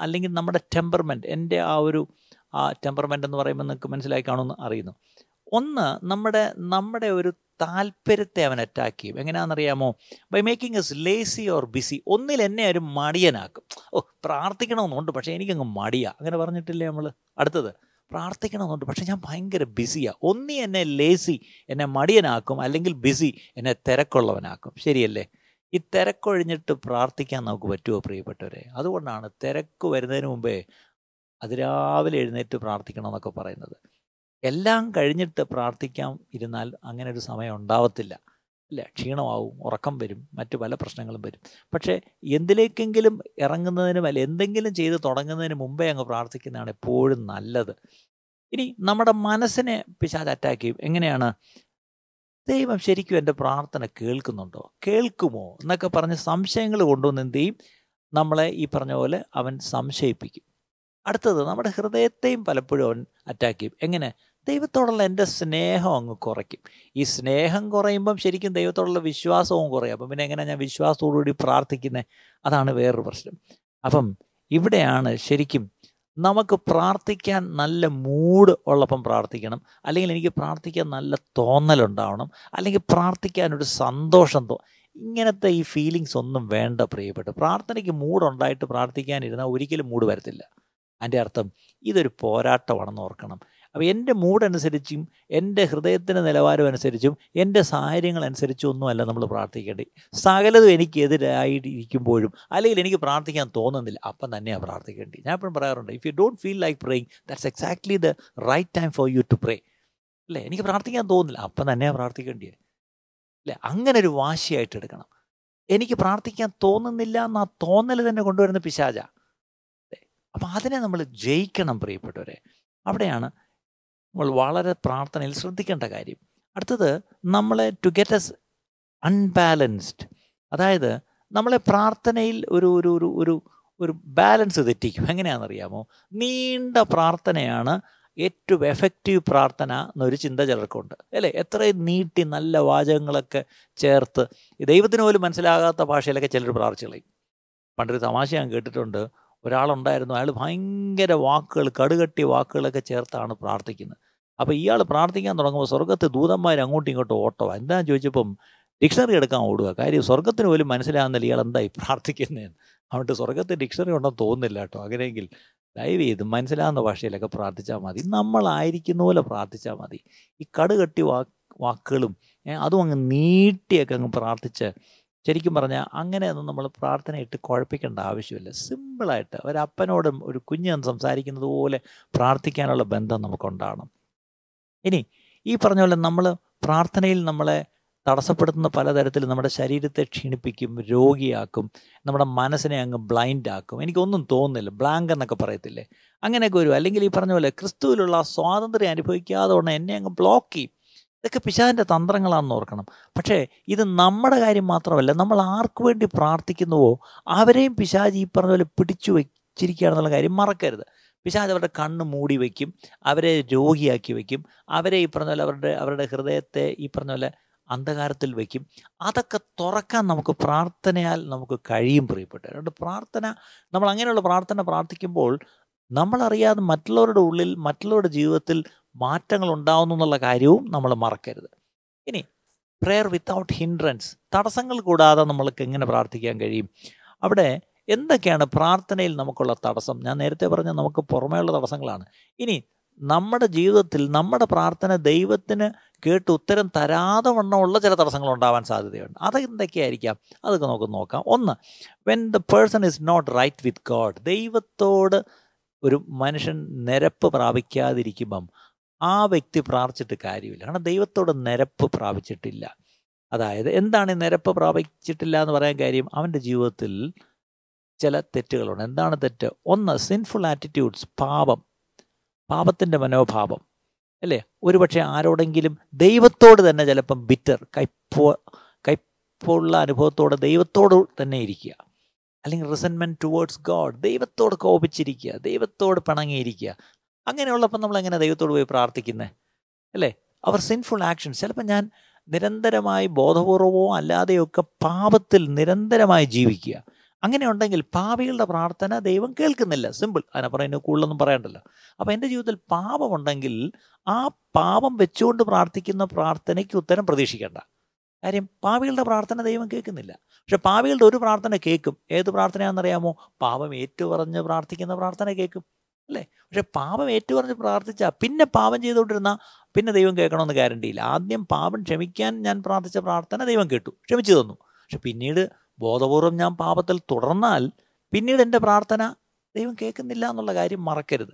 അല്ലെങ്കിൽ നമ്മുടെ ടെമ്പർമെന്റ് എന്റെ ആ ഒരു ആ ടെമ്പർമെന്റ് എന്ന് പറയുമ്പോൾ നിങ്ങൾക്ക് മനസ്സിലായി കാണുമെന്ന് അറിയുന്നു. ഒന്ന് നമ്മുടെ നമ്മുടെ ഒരു താല്പര്യത്തെ അവൻ അറ്റാക്ക് ചെയ്യും. എങ്ങനെയാണെന്നറിയാമോ? By making us lazy or busy ഒന്നിൽ എന്നെ ഒരു മടിയനാക്കും. ഓ പ്രാർത്ഥിക്കണമെന്നുണ്ട് പക്ഷേ എനിക്കങ്ങ് മടിയാ. അങ്ങനെ പറഞ്ഞിട്ടില്ലേ നമ്മൾ അടുത്തത് പ്രാർത്ഥിക്കണമെന്നുണ്ട് പക്ഷേ ഞാൻ ഭയങ്കര ബിസിയാണ് ഒന്നി എന്നെ ലേസി എന്നെ മടിയനാക്കും അല്ലെങ്കിൽ ബിസി എന്നെ തിരക്കുള്ളവനാക്കും. ശരിയല്ലേ? ഈ തിരക്കൊഴിഞ്ഞിട്ട് പ്രാർത്ഥിക്കാൻ നമുക്ക് പറ്റുമോ പ്രിയപ്പെട്ടവരെ? അതുകൊണ്ടാണ് തിരക്ക് വരുന്നതിന് മുമ്പേ അതിരാവിലെ എഴുന്നേറ്റ് പ്രാർത്ഥിക്കണം എന്നൊക്കെ പറയുന്നത്. എല്ലാം കഴിഞ്ഞിട്ട് പ്രാർത്ഥിക്കാൻ ഇരുന്നാൽ അങ്ങനെ ഒരു സമയം ഉണ്ടാവത്തില്ല. ഇല്ല ക്ഷീണമാവും ഉറക്കം വരും മറ്റു പല പ്രശ്നങ്ങളും വരും. പക്ഷേ എന്തിലേക്കെങ്കിലും ഇറങ്ങുന്നതിനും അല്ല എന്തെങ്കിലും ചെയ്ത് തുടങ്ങുന്നതിന് മുമ്പേ അങ്ങ് പ്രാർത്ഥിക്കുന്നതാണ് എപ്പോഴും നല്ലത്. ഇനി നമ്മുടെ മനസ്സിനെ പിശാച് അറ്റാക്ക് ചെയ്യും. എങ്ങനെയാണ്? ദൈവം ശരിക്കും എന്റെ പ്രാർത്ഥന കേൾക്കുന്നുണ്ടോ? കേൾക്കുമോ? എന്നൊക്കെ പറഞ്ഞ് സംശയങ്ങൾ കൊണ്ടുവന്ന് എന്ത് ചെയ്യും? നമ്മളെ ഈ പറഞ്ഞ പോലെ അവൻ സംശയിപ്പിക്കും. അടുത്തത് നമ്മുടെ ഹൃദയത്തെയും പലപ്പോഴും അവൻ അറ്റാക്ക് ചെയ്യും. എങ്ങനെ? ദൈവത്തോടുള്ള എന്റെ സ്നേഹം അങ്ങ് കുറയ്ക്കും. ഈ സ്നേഹം കുറയുമ്പം ശരിക്കും ദൈവത്തോടുള്ള വിശ്വാസവും കുറയും. അപ്പം പിന്നെ എങ്ങനെ ഞാൻ വിശ്വാസത്തോടുകൂടി പ്രാർത്ഥിക്കുന്നത് അതാണ് വേറൊരു പ്രശ്നം. അപ്പം ഇവിടെയാണ് ശരിക്കും നമുക്ക് പ്രാർത്ഥിക്കാൻ നല്ല മൂഡ് ഉള്ളപ്പം പ്രാർത്ഥിക്കണം. അല്ലെങ്കിൽ എനിക്ക് പ്രാർത്ഥിക്കാൻ നല്ല തോന്നലുണ്ടാവണം അല്ലെങ്കിൽ പ്രാർത്ഥിക്കാനൊരു സന്തോഷം തോ ഇങ്ങനത്തെ ഈ ഫീലിങ്സ് ഒന്നും വേണ്ട പ്രിയപ്പെട്ട പ്രാർത്ഥനയ്ക്ക് മൂഡുണ്ടായിട്ട് പ്രാർത്ഥിക്കാനിരുന്നാൽ ഒരിക്കലും മൂഡ് വരത്തില്ല. അതിന്റെ അർത്ഥം ഇതൊരു പോരാട്ടമാണെന്ന് ഓർക്കണം. അപ്പോൾ എന്റെ മൂഡനുസരിച്ചും എന്റെ ഹൃദയത്തിന്റെ നിലവാരം അനുസരിച്ചും എന്റെ സാഹചര്യങ്ങൾ അനുസരിച്ചും ഒന്നുമല്ല നമ്മൾ പ്രാർത്ഥിക്കേണ്ടത്. സകലതും എനിക്കെതിരായിരിക്കുമ്പോഴും അല്ലെങ്കിൽ എനിക്ക് പ്രാർത്ഥിക്കാൻ തോന്നുന്നില്ല അപ്പം തന്നെയാണ് പ്രാർത്ഥിക്കേണ്ടത്. ഞാൻ എപ്പോഴും പറയാറുണ്ട് if you don't feel like praying that's exactly the right time for you to pray അല്ലേ? എനിക്ക് പ്രാർത്ഥിക്കാൻ തോന്നുന്നില്ല അപ്പം തന്നെയാണ് പ്രാർത്ഥിക്കേണ്ടത്. അല്ലേ? അങ്ങനെ ഒരു വാശിയായിട്ട് എടുക്കണം. എനിക്ക് പ്രാർത്ഥിക്കാൻ തോന്നുന്നില്ല എന്ന തോന്നൽ തന്നെ കൊണ്ടുവരുന്ന പിശാച. അപ്പം അതിനെ നമ്മൾ ജയിക്കണം പ്രിയപ്പെട്ടവരെ. അവിടെയാണ് നമ്മൾ വളരെ പ്രാർത്ഥനയിൽ ശ്രദ്ധിക്കേണ്ട കാര്യം. അടുത്തത് നമ്മളെ ടു ഗെറ്റ് എസ് അൺബാലൻസ്ഡ് അതായത് നമ്മളെ പ്രാർത്ഥനയിൽ ഒരു ഒരു ഒരു ഒരു ഒരു ബാലൻസ് തെറ്റിക്കും. എങ്ങനെയാണെന്നറിയാമോ? നീണ്ട പ്രാർത്ഥനയാണ് ഏറ്റവും എഫക്റ്റീവ് പ്രാർത്ഥന എന്നൊരു ചിന്ത ചിലർക്കുണ്ട്. അല്ലേ? എത്രയും നീട്ടി നല്ല വാചകങ്ങളൊക്കെ ചേർത്ത് ദൈവത്തിന് പോലും മനസ്സിലാകാത്ത ഭാഷയിലൊക്കെ ചിലർ പ്രാർത്ഥിച്ചു കളയും. പണ്ടൊരു തമാശ ഞാൻ കേട്ടിട്ടുണ്ട്. ഒരാളുണ്ടായിരുന്നു. അയാൾ ഭയങ്കര വാക്കുകൾ കടുകട്ടി വാക്കുകളൊക്കെ ചേർത്താണ് പ്രാർത്ഥിക്കുന്നത്. അപ്പോൾ ഇയാൾ പ്രാർത്ഥിക്കാൻ തുടങ്ങുമ്പോൾ സ്വർഗത്ത് ദൂതന്മാർ അങ്ങോട്ടും ഇങ്ങോട്ടും ഓട്ടോ എന്താണെന്ന് ചോദിച്ചപ്പം ഡിക്ഷണറി എടുക്കാൻ ഓടുക. കാര്യം സ്വർഗത്തിന് പോലും മനസ്സിലാകുന്നില്ല ഇയാൾ എന്തായി പ്രാർത്ഥിക്കുന്നതെന്ന്. അതുകൊണ്ട് സ്വർഗത്ത് ഡിക്ഷണറി ഉണ്ടെന്ന് തോന്നുന്നില്ല കേട്ടോ. അങ്ങനെയെങ്കിൽ ദയവ് ചെയ്ത് മനസ്സിലാകുന്ന ഭാഷയിലൊക്കെ പ്രാർത്ഥിച്ചാൽ മതി. നമ്മളായിരിക്കുന്ന പോലെ പ്രാർത്ഥിച്ചാൽ മതി. ഈ കടുകട്ടി വാക്കുകളും അതും അങ്ങ് നീട്ടിയൊക്കെ അങ്ങ് പ്രാർത്ഥിച്ച് ശരിക്കും പറഞ്ഞാൽ അങ്ങനെയൊന്നും നമ്മൾ പ്രാർത്ഥനയിട്ട് കുഴപ്പിക്കേണ്ട ആവശ്യമില്ല. സിമ്പിളായിട്ട് ഒരപ്പനോടും ഒരു കുഞ്ഞും സംസാരിക്കുന്നത് പോലെ പ്രാർത്ഥിക്കാനുള്ള ബന്ധം നമുക്കുണ്ടാകണം ഇനി ഈ പറഞ്ഞ പോലെ നമ്മൾ പ്രാർത്ഥനയിൽ നമ്മളെ തടസ്സപ്പെടുത്തുന്ന പലതരത്തിൽ നമ്മുടെ ശരീരത്തെ ക്ഷീണിപ്പിക്കും രോഗിയാക്കും നമ്മുടെ മനസ്സിനെ അങ്ങ് ബ്ലൈൻഡ് ആക്കും എനിക്കൊന്നും തോന്നുന്നില്ല. ബ്ലാങ്ക് എന്നൊക്കെ പറയത്തില്ലേ? അങ്ങനെയൊക്കെ വരും. അല്ലെങ്കിൽ ഈ പറഞ്ഞ പോലെ ക്രിസ്തുവിലുള്ള സ്വാതന്ത്ര്യം അനുഭവിക്കാതെ ഉടനെ എന്നെ അങ്ങ് ബ്ലോക്ക് ചെയ്യും. ഇതൊക്കെ പിശാദിന്റെ തന്ത്രങ്ങളാണെന്ന് ഓർക്കണം. പക്ഷേ ഇത് നമ്മുടെ കാര്യം മാത്രമല്ല നമ്മൾ ആർക്കു വേണ്ടി പ്രാർത്ഥിക്കുന്നുവോ അവരെയും പിശാജ് ഈ പറഞ്ഞ പോലെ പിടിച്ചു വെച്ചിരിക്കുകയാണെന്നുള്ള കാര്യം മറക്കരുത്. പിശാജ് അവരുടെ കണ്ണ് മൂടി വയ്ക്കും അവരെ രോഗിയാക്കി വയ്ക്കും അവരെ ഈ പറഞ്ഞ പോലെ അവരുടെ അവരുടെ ഹൃദയത്തെ ഈ പറഞ്ഞ പോലെ അന്ധകാരത്തിൽ വയ്ക്കും അതൊക്കെ തുറക്കാൻ നമുക്ക് പ്രാർത്ഥനയാൽ നമുക്ക് കഴിയും പ്രിയപ്പെട്ട അതുകൊണ്ട് പ്രാർത്ഥന നമ്മൾ അങ്ങനെയുള്ള പ്രാർത്ഥന പ്രാർത്ഥിക്കുമ്പോൾ നമ്മളറിയാതെ മറ്റുള്ളവരുടെ ഉള്ളിൽ മറ്റുള്ളവരുടെ ജീവിതത്തിൽ മാറ്റങ്ങൾ ഉണ്ടാവുന്നു എന്നുള്ള കാര്യവും നമ്മൾ മറക്കരുത്. ഇനി പ്രെയർ വിത്തൗട്ട് ഹിൻഡ്രൻസ് തടസ്സങ്ങൾ കൂടാതെ നമ്മൾക്ക് എങ്ങനെ പ്രാർത്ഥിക്കാൻ കഴിയും. അവിടെ എന്തൊക്കെയാണ് പ്രാർത്ഥനയിൽ നമുക്കുള്ള തടസ്സം? ഞാൻ നേരത്തെ പറഞ്ഞ നമുക്ക് പുറമേയുള്ള തടസ്സങ്ങളാണ്. ഇനി നമ്മുടെ ജീവിതത്തിൽ നമ്മുടെ പ്രാർത്ഥന ദൈവത്തിന് കേട്ട് ഉത്തരം തരാതെ വണ്ണമുള്ള ചില തടസ്സങ്ങൾ ഉണ്ടാവാൻ സാധ്യതയുണ്ട്. അത് എന്തൊക്കെയായിരിക്കാം അതൊക്കെ നമുക്ക് നോക്കാം. ഒന്ന് when the person is not right with God ദൈവത്തോട് ഒരു മനുഷ്യൻ നിരപ്പ് പ്രാപിക്കാതിരിക്കുമ്പം ആ വ്യക്തി പ്രാർത്ഥിച്ചിട്ട് കാര്യമില്ല. കാരണം ദൈവത്തോട് നിരപ്പ് പ്രാപിച്ചിട്ടില്ല. അതായത് എന്താണ് നിരപ്പ് പ്രാപിച്ചിട്ടില്ല എന്ന് പറയാൻ കാര്യം? അവന്റെ ജീവിതത്തിൽ ചില തെറ്റുകളുണ്ട്. എന്താണ് തെറ്റ്? ഒന്ന് സിൻഫുൾ ആറ്റിറ്റ്യൂഡ്സ് പാപം. പാപത്തിന്റെ മനോഭാവം. അല്ലേ? ഒരുപക്ഷെ ആരോടെങ്കിലും ദൈവത്തോട് തന്നെ ചിലപ്പം ബിറ്റർ കൈപ്പോ കൈപ്പോളുള്ള അനുഭവത്തോടെ ദൈവത്തോട് തന്നെ ഇരിക്കുക. അല്ലെങ്കിൽ റിസൻമെന്റ് ടുവേർഡ്സ് ഗോഡ് ദൈവത്തോട് കോപിച്ചിരിക്കുക ദൈവത്തോട് പിണങ്ങിയിരിക്കുക. അങ്ങനെയുള്ളപ്പോൾ നമ്മൾ എങ്ങനെ ദൈവത്തോട് പോയി പ്രാർത്ഥിക്കുന്നത് അല്ലേ? അവർ സിൻഫുൾ ആക്ഷൻ ചിലപ്പോൾ ഞാൻ നിരന്തരമായി ബോധപൂർവമോ അല്ലാതെയൊക്കെ പാപത്തിൽ നിരന്തരമായി ജീവിക്കുക. അങ്ങനെ ഉണ്ടെങ്കിൽ പാപികളുടെ പ്രാർത്ഥന ദൈവം കേൾക്കുന്നില്ല. സിമ്പിൾ അതിന് കൂടുതലൊന്നും പറയണ്ടല്ലോ. അപ്പോൾ എന്റെ ജീവിതത്തിൽ പാപമുണ്ടെങ്കിൽ ആ പാപം വെച്ചുകൊണ്ട് പ്രാർത്ഥിക്കുന്ന പ്രാർത്ഥനയ്ക്ക് ഉത്തരം പ്രതീക്ഷിക്കേണ്ട. കാര്യം പാപികളുടെ പ്രാർത്ഥന ദൈവം കേൾക്കുന്നില്ല. പക്ഷെ പാപികളുടെ ഒരു പ്രാർത്ഥന കേൾക്കും. ഏത് പ്രാർത്ഥനയാണെന്നറിയാമോ? പാപം ഏറ്റുപറഞ്ഞ് പ്രാർത്ഥിക്കുന്ന പ്രാർത്ഥന കേൾക്കും. പക്ഷെ പാപം ഏറ്റുപറഞ്ഞ് പ്രാർത്ഥിച്ചാൽ പിന്നെ പാപം ചെയ്തുകൊണ്ടിരുന്ന പിന്നെ ദൈവം കേൾക്കണമെന്ന് ഗ്യാരണ്ടിയില്ല ആദ്യം പാപം ക്ഷമിക്കാൻ ഞാൻ പ്രാർത്ഥിച്ച പ്രാർത്ഥന ദൈവം കേട്ടു. ക്ഷമിച്ചു തന്നു. പക്ഷെ പിന്നീട് ബോധപൂർവം ഞാൻ പാപത്തിൽ തുടർന്നാൽ പിന്നീട് എന്റെ പ്രാർത്ഥന ദൈവം കേൾക്കുന്നില്ല എന്നുള്ള കാര്യം മറക്കരുത്.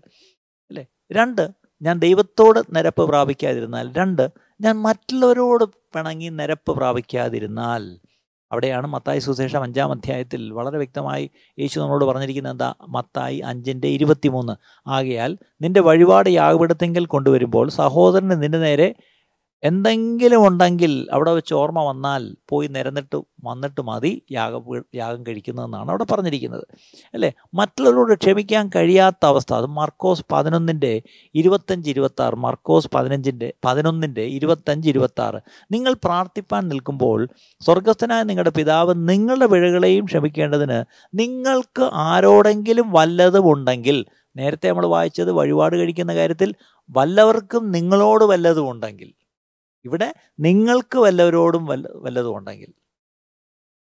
അല്ലേ? രണ്ട് ഞാൻ ദൈവത്തോട് നിരപ്പ് പ്രാപിക്കാതിരുന്നാൽ. രണ്ട് ഞാൻ മറ്റുള്ളവരോട് പിണങ്ങി നിരപ്പ് പ്രാപിക്കാതിരുന്നാൽ അവിടെയാണ് മത്തായി സുശേഷം അഞ്ചാം അധ്യായത്തിൽ വളരെ വ്യക്തമായി യേശു നമ്മളോട് പറഞ്ഞിരിക്കുന്നത് എന്താ? മത്തായി അഞ്ചിന്റെ ഇരുപത്തിമൂന്ന്. ആകയാൽ നിന്റെ വഴിപാട് യാഗപീഠത്തെങ്കിൽ കൊണ്ടുവരുമ്പോൾ സഹോദരന് നിന്റെ നേരെ എന്തെങ്കിലും ഉണ്ടെങ്കിൽ അവിടെ വെച്ച് ഓർമ്മ വന്നാൽ പോയി നിരന്നിട്ട് വന്നിട്ട് മതി യാഗ യാഗം കഴിക്കുന്നതെന്നാണ് അവിടെ പറഞ്ഞിരിക്കുന്നത്. അല്ലേ? മറ്റുള്ളവരോട് ക്ഷമിക്കാൻ കഴിയാത്ത അവസ്ഥ. അത് മർക്കോസ് പതിനൊന്നിന്റെ ഇരുപത്തഞ്ച് ഇരുപത്താറ് മർക്കോസ് പതിനഞ്ചിന്റെ പതിനൊന്നിന്റെ ഇരുപത്തഞ്ച് ഇരുപത്താറ്. നിങ്ങൾ പ്രാർത്ഥിപ്പാൻ നിൽക്കുമ്പോൾ സ്വർഗസ്ഥനായ നിങ്ങളുടെ പിതാവ് നിങ്ങളുടെ പിഴകളെയും ക്ഷമിക്കേണ്ടതിന് നിങ്ങൾക്ക് ആരോടെങ്കിലും വല്ലതും ഉണ്ടെങ്കിൽ നേരത്തെ നമ്മൾ വായിച്ചത് വഴിപാട് കഴിക്കുന്ന കാര്യത്തിൽ വല്ലവർക്കും നിങ്ങളോട് വല്ലതും ഉണ്ടെങ്കിൽ ഇവിടെ നിങ്ങൾക്ക് വല്ലവരോടും വല്ല വല്ലതും ഉണ്ടെങ്കിൽ.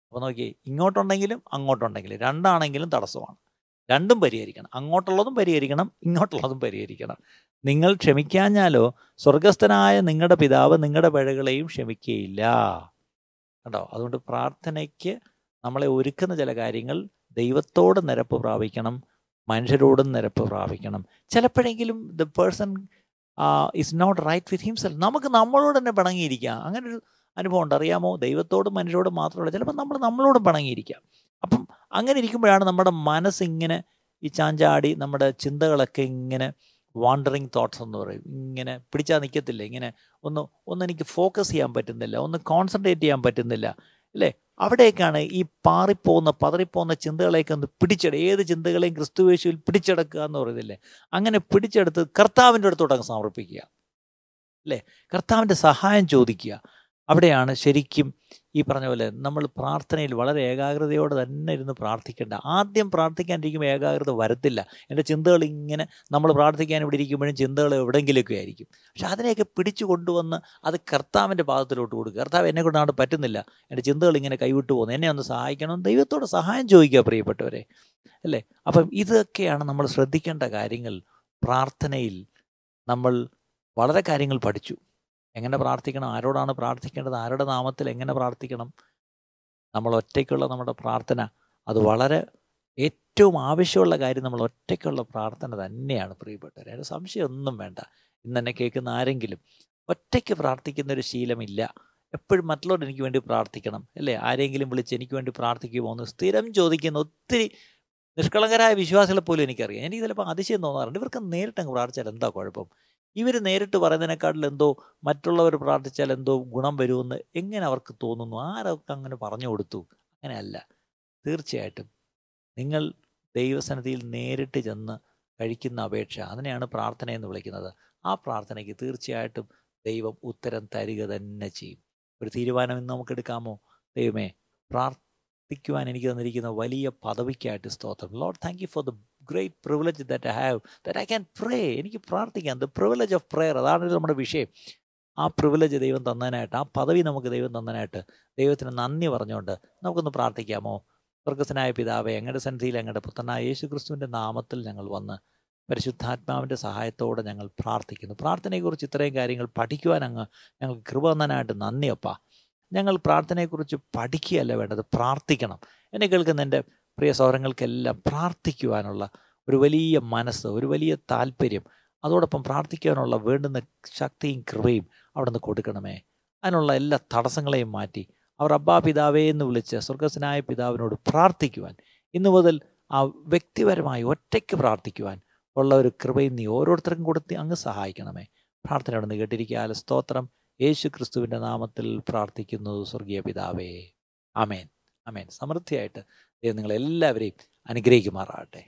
അപ്പോൾ നോക്കി ഇങ്ങോട്ടുണ്ടെങ്കിലും അങ്ങോട്ടുണ്ടെങ്കിലും രണ്ടാണെങ്കിലും തടസ്സമാണ്. രണ്ടും പരിഹരിക്കണം. അങ്ങോട്ടുള്ളതും പരിഹരിക്കണം ഇങ്ങോട്ടുള്ളതും പരിഹരിക്കണം. നിങ്ങൾ ക്ഷമിക്കാഞ്ഞാലോ സ്വർഗസ്ഥനായ നിങ്ങളുടെ പിതാവ് നിങ്ങളുടെ പിഴകളെയും ക്ഷമിക്കുകയില്ല. കേട്ടോ അതുകൊണ്ട് പ്രാർത്ഥനയ്ക്ക് നമ്മളെ ഒരുക്കുന്ന ചില കാര്യങ്ങൾ ദൈവത്തോട് നിരപ്പ് പ്രാപിക്കണം മനുഷ്യരോടും നിരപ്പ് പ്രാപിക്കണം. ചിലപ്പോഴെങ്കിലും the person is not right with himself നമുക്ക് നമ്മളോട് തന്നെ പിണങ്ങിയിരിക്കാം. അങ്ങനെ ഒരു അനുഭവം ഉണ്ട്. അറിയാമോ? ദൈവത്തോടും മനുഷ്യരോടും മാത്രമല്ല ചിലപ്പോൾ നമ്മൾ നമ്മളോടും പിണങ്ങിയിരിക്കാം. അപ്പം അങ്ങനെ ഇരിക്കുമ്പോഴാണ് നമ്മുടെ മനസ്സിങ്ങനെ ഈ ചാഞ്ചാടി നമ്മുടെ ചിന്തകളൊക്കെ ഇങ്ങനെ വാണ്ടറിങ് തോട്ട്സ് എന്ന് പറയും. ഇങ്ങനെ പിടിച്ചാൽ നിൽക്കത്തില്ല ഇങ്ങനെ ഒന്ന് ഒന്ന് എനിക്ക് ഫോക്കസ് ചെയ്യാൻ പറ്റുന്നില്ല. ഒന്ന് കോൺസെൻട്രേറ്റ് ചെയ്യാൻ പറ്റുന്നില്ല. അല്ലേ? അവിടേക്കാണ് ഈ പാറിപ്പോകുന്ന പതറിപ്പോകുന്ന ചിന്തകളെയൊക്കെ ഒന്ന് പിടിച്ചെട. ഏത് ചിന്തകളെയും ക്രിസ്തുവേശുവിൽ പിടിച്ചെടുക്കുക എന്ന് പറയുന്നില്ലേ? അങ്ങനെ പിടിച്ചെടുത്ത് കർത്താവിന്റെ അടുത്തോട്ടങ്ങ് സമർപ്പിക്കുക. അല്ലേ? കർത്താവിന്റെ സഹായം ചോദിക്കുക. അവിടെയാണ് ശരിക്കും ഈ പറഞ്ഞ പോലെ നമ്മൾ പ്രാർത്ഥനയിൽ വളരെ ഏകാഗ്രതയോടെ തന്നെ ഇരുന്ന് പ്രാർത്ഥിക്കേണ്ട. ആദ്യം പ്രാർത്ഥിക്കാനിരിക്കുമ്പോൾ ഏകാഗ്രത വരത്തില്ല. എന്റെ ചിന്തകൾ ഇങ്ങനെ നമ്മൾ പ്രാർത്ഥിക്കാൻ ഇവിടെ ഇരിക്കുമ്പോഴും ചിന്തകൾ എവിടെയെങ്കിലുമൊക്കെ ആയിരിക്കും. പക്ഷെ അതിനെയൊക്കെ പിടിച്ചു കൊണ്ടുവന്ന് അത് കർത്താവിന്റെ പാദത്തിലോട്ട് കൊടുക്കുക. കർത്താവ് എന്നെ കൊണ്ടാണ് പറ്റുന്നില്ല. എന്റെ ചിന്തകൾ ഇങ്ങനെ കൈവിട്ടു പോകുന്നു. എന്നെ ഒന്ന് സഹായിക്കണം. ദൈവത്തോട് സഹായം ചോദിക്കുക പ്രിയപ്പെട്ടവരെ. അല്ലേ? അപ്പം ഇതൊക്കെയാണ് നമ്മൾ ശ്രദ്ധിക്കേണ്ട കാര്യങ്ങൾ. പ്രാർത്ഥനയിൽ നമ്മൾ വളരെ കാര്യങ്ങൾ പഠിച്ചു. എങ്ങനെ പ്രാർത്ഥിക്കണം? ആരോടാണ് പ്രാർത്ഥിക്കേണ്ടത്? ആരുടെ നാമത്തിൽ എങ്ങനെ പ്രാർത്ഥിക്കണം? നമ്മൾ ഒറ്റയ്ക്കുള്ള നമ്മുടെ പ്രാർത്ഥന അത് വളരെ ഏറ്റവും ആവശ്യമുള്ള കാര്യം നമ്മൾ ഒറ്റയ്ക്കുള്ള പ്രാർത്ഥന തന്നെയാണ് പ്രിയപ്പെട്ടവർ അതിന് സംശയമൊന്നും വേണ്ട. ഇന്ന് എന്നെ കേൾക്കുന്ന ആരെങ്കിലും ഒറ്റയ്ക്ക് പ്രാർത്ഥിക്കുന്ന ഒരു ശീലമില്ല. എപ്പോഴും മറ്റുള്ളവർ എനിക്ക് വേണ്ടി പ്രാർത്ഥിക്കണം അല്ലേ? ആരെങ്കിലും വിളിച്ച് എനിക്ക് വേണ്ടി പ്രാർത്ഥിക്കുമോ എന്ന് സ്ഥിരം ചോദിക്കുന്ന ഒത്തിരി നിഷ്കളങ്കരായ വിശ്വാസികളെ പോലും എനിക്കറിയാം. എനിക്ക് ചിലപ്പോൾ അതിശയം തോന്നാറുണ്ട്. ഇവർക്ക് നേരിട്ടങ്ങ് പ്രാർത്ഥിച്ചാൽ എന്താ കുഴപ്പം? ഇവർ നേരിട്ട് പറയുന്നതിനേക്കാട്ടിൽ എന്തോ മറ്റുള്ളവർ പ്രാർത്ഥിച്ചാൽ എന്തോ ഗുണം വരുമെന്ന് എങ്ങനെ അവർക്ക് തോന്നുന്നു? ആരൊക്കെ അങ്ങനെ പറഞ്ഞു കൊടുത്തു? അങ്ങനെയല്ല. തീർച്ചയായിട്ടും നിങ്ങൾ ദൈവസന്നിധിയിൽ നേരിട്ട് ചെന്ന് കഴിക്കുന്ന അപേക്ഷ അതിനെയാണ് പ്രാർത്ഥന എന്ന് വിളിക്കുന്നത്. ആ പ്രാർത്ഥനയ്ക്ക് തീർച്ചയായിട്ടും ദൈവം ഉത്തരം തരിക തന്നെ ചെയ്യും. ഒരു തീരുമാനം ഇന്ന് നമുക്ക് എടുക്കാമോ ദൈവമേ പ്രാർത്ഥിക്കുവാൻ എനിക്ക് തന്നിരിക്കുന്ന വലിയ പദവിക്കായിട്ട് സ്തോത്രം. Lord thank you for the great privilege that I have that I can pray എനിക്ക് പ്രാർത്ഥിക്കാം. ദ പ്രിവിലേജ് ഓഫ് പ്രെയർ അതാണ് നമ്മുടെ വിഷയം. ആ പ്രിവിലേജ് ദൈവം തന്നതിനായിട്ട് ആ പദവി നമുക്ക് ദൈവം തന്നതിനായിട്ട് ദൈവത്തിന് നന്ദി പറഞ്ഞുകൊണ്ട് നമുക്കൊന്ന് പ്രാർത്ഥിക്കാമോ? സ്വർഗസ്സനായ പിതാവെ ഞങ്ങളുടെ സന്നിധിയിൽ ഞങ്ങളുടെ പുത്രനായ യേശു ക്രിസ്തുവിന്റെ നാമത്തിൽ ഞങ്ങൾ വന്ന് പരിശുദ്ധാത്മാവിന്റെ സഹായത്തോടെ ഞങ്ങൾ പ്രാർത്ഥിക്കുന്നു. പ്രാർത്ഥനയെക്കുറിച്ച് ഇത്രയും കാര്യങ്ങൾ പഠിക്കുവാൻ അങ്ങ് ഞങ്ങൾക്ക് കൃപ തന്നതിനായിട്ട് നന്ദിയപ്പ. ഞങ്ങൾ പ്രാർത്ഥനയെക്കുറിച്ച് പഠിക്കുകയല്ല വേണ്ടത് പ്രാർത്ഥിക്കണം. എന്നെ കേൾക്കുന്ന എന്റെ പ്രിയ സൗരങ്ങൾക്കെല്ലാം പ്രാർത്ഥിക്കുവാനുള്ള ഒരു വലിയ മനസ്സ് ഒരു വലിയ താല്പര്യം അതോടൊപ്പം പ്രാർത്ഥിക്കുവാനുള്ള വേണ്ടുന്ന ശക്തിയും കൃപയും അവിടെ നിന്ന് കൊടുക്കണമേ. അതിനുള്ള എല്ലാ തടസ്സങ്ങളെയും മാറ്റി അവർ അബ്ബാ പിതാവേ എന്ന് വിളിച്ച് സ്വർഗസ്വനായ പിതാവിനോട് പ്രാർത്ഥിക്കുവാൻ ഇന്നു മുതൽ ആ വ്യക്തിപരമായി ഒറ്റയ്ക്ക് പ്രാർത്ഥിക്കുവാൻ ഉള്ള ഒരു കൃപയും നീ ഓരോരുത്തർക്കും കൊടുത്ത് അങ്ങ് സഹായിക്കണമേ. പ്രാർത്ഥന അവിടെ നിന്ന് കേട്ടിരിക്കാൽ സ്തോത്രം. യേശു ക്രിസ്തുവിന്റെ നാമത്തിൽ പ്രാർത്ഥിക്കുന്നു സ്വർഗീയ പിതാവേ. അമേൻ അമേൻ സമൃദ്ധിയായിട്ട് ദൈവം നിങ്ങളെല്ലാവരെയും അനുഗ്രഹിക്കുമാറാകട്ടെ.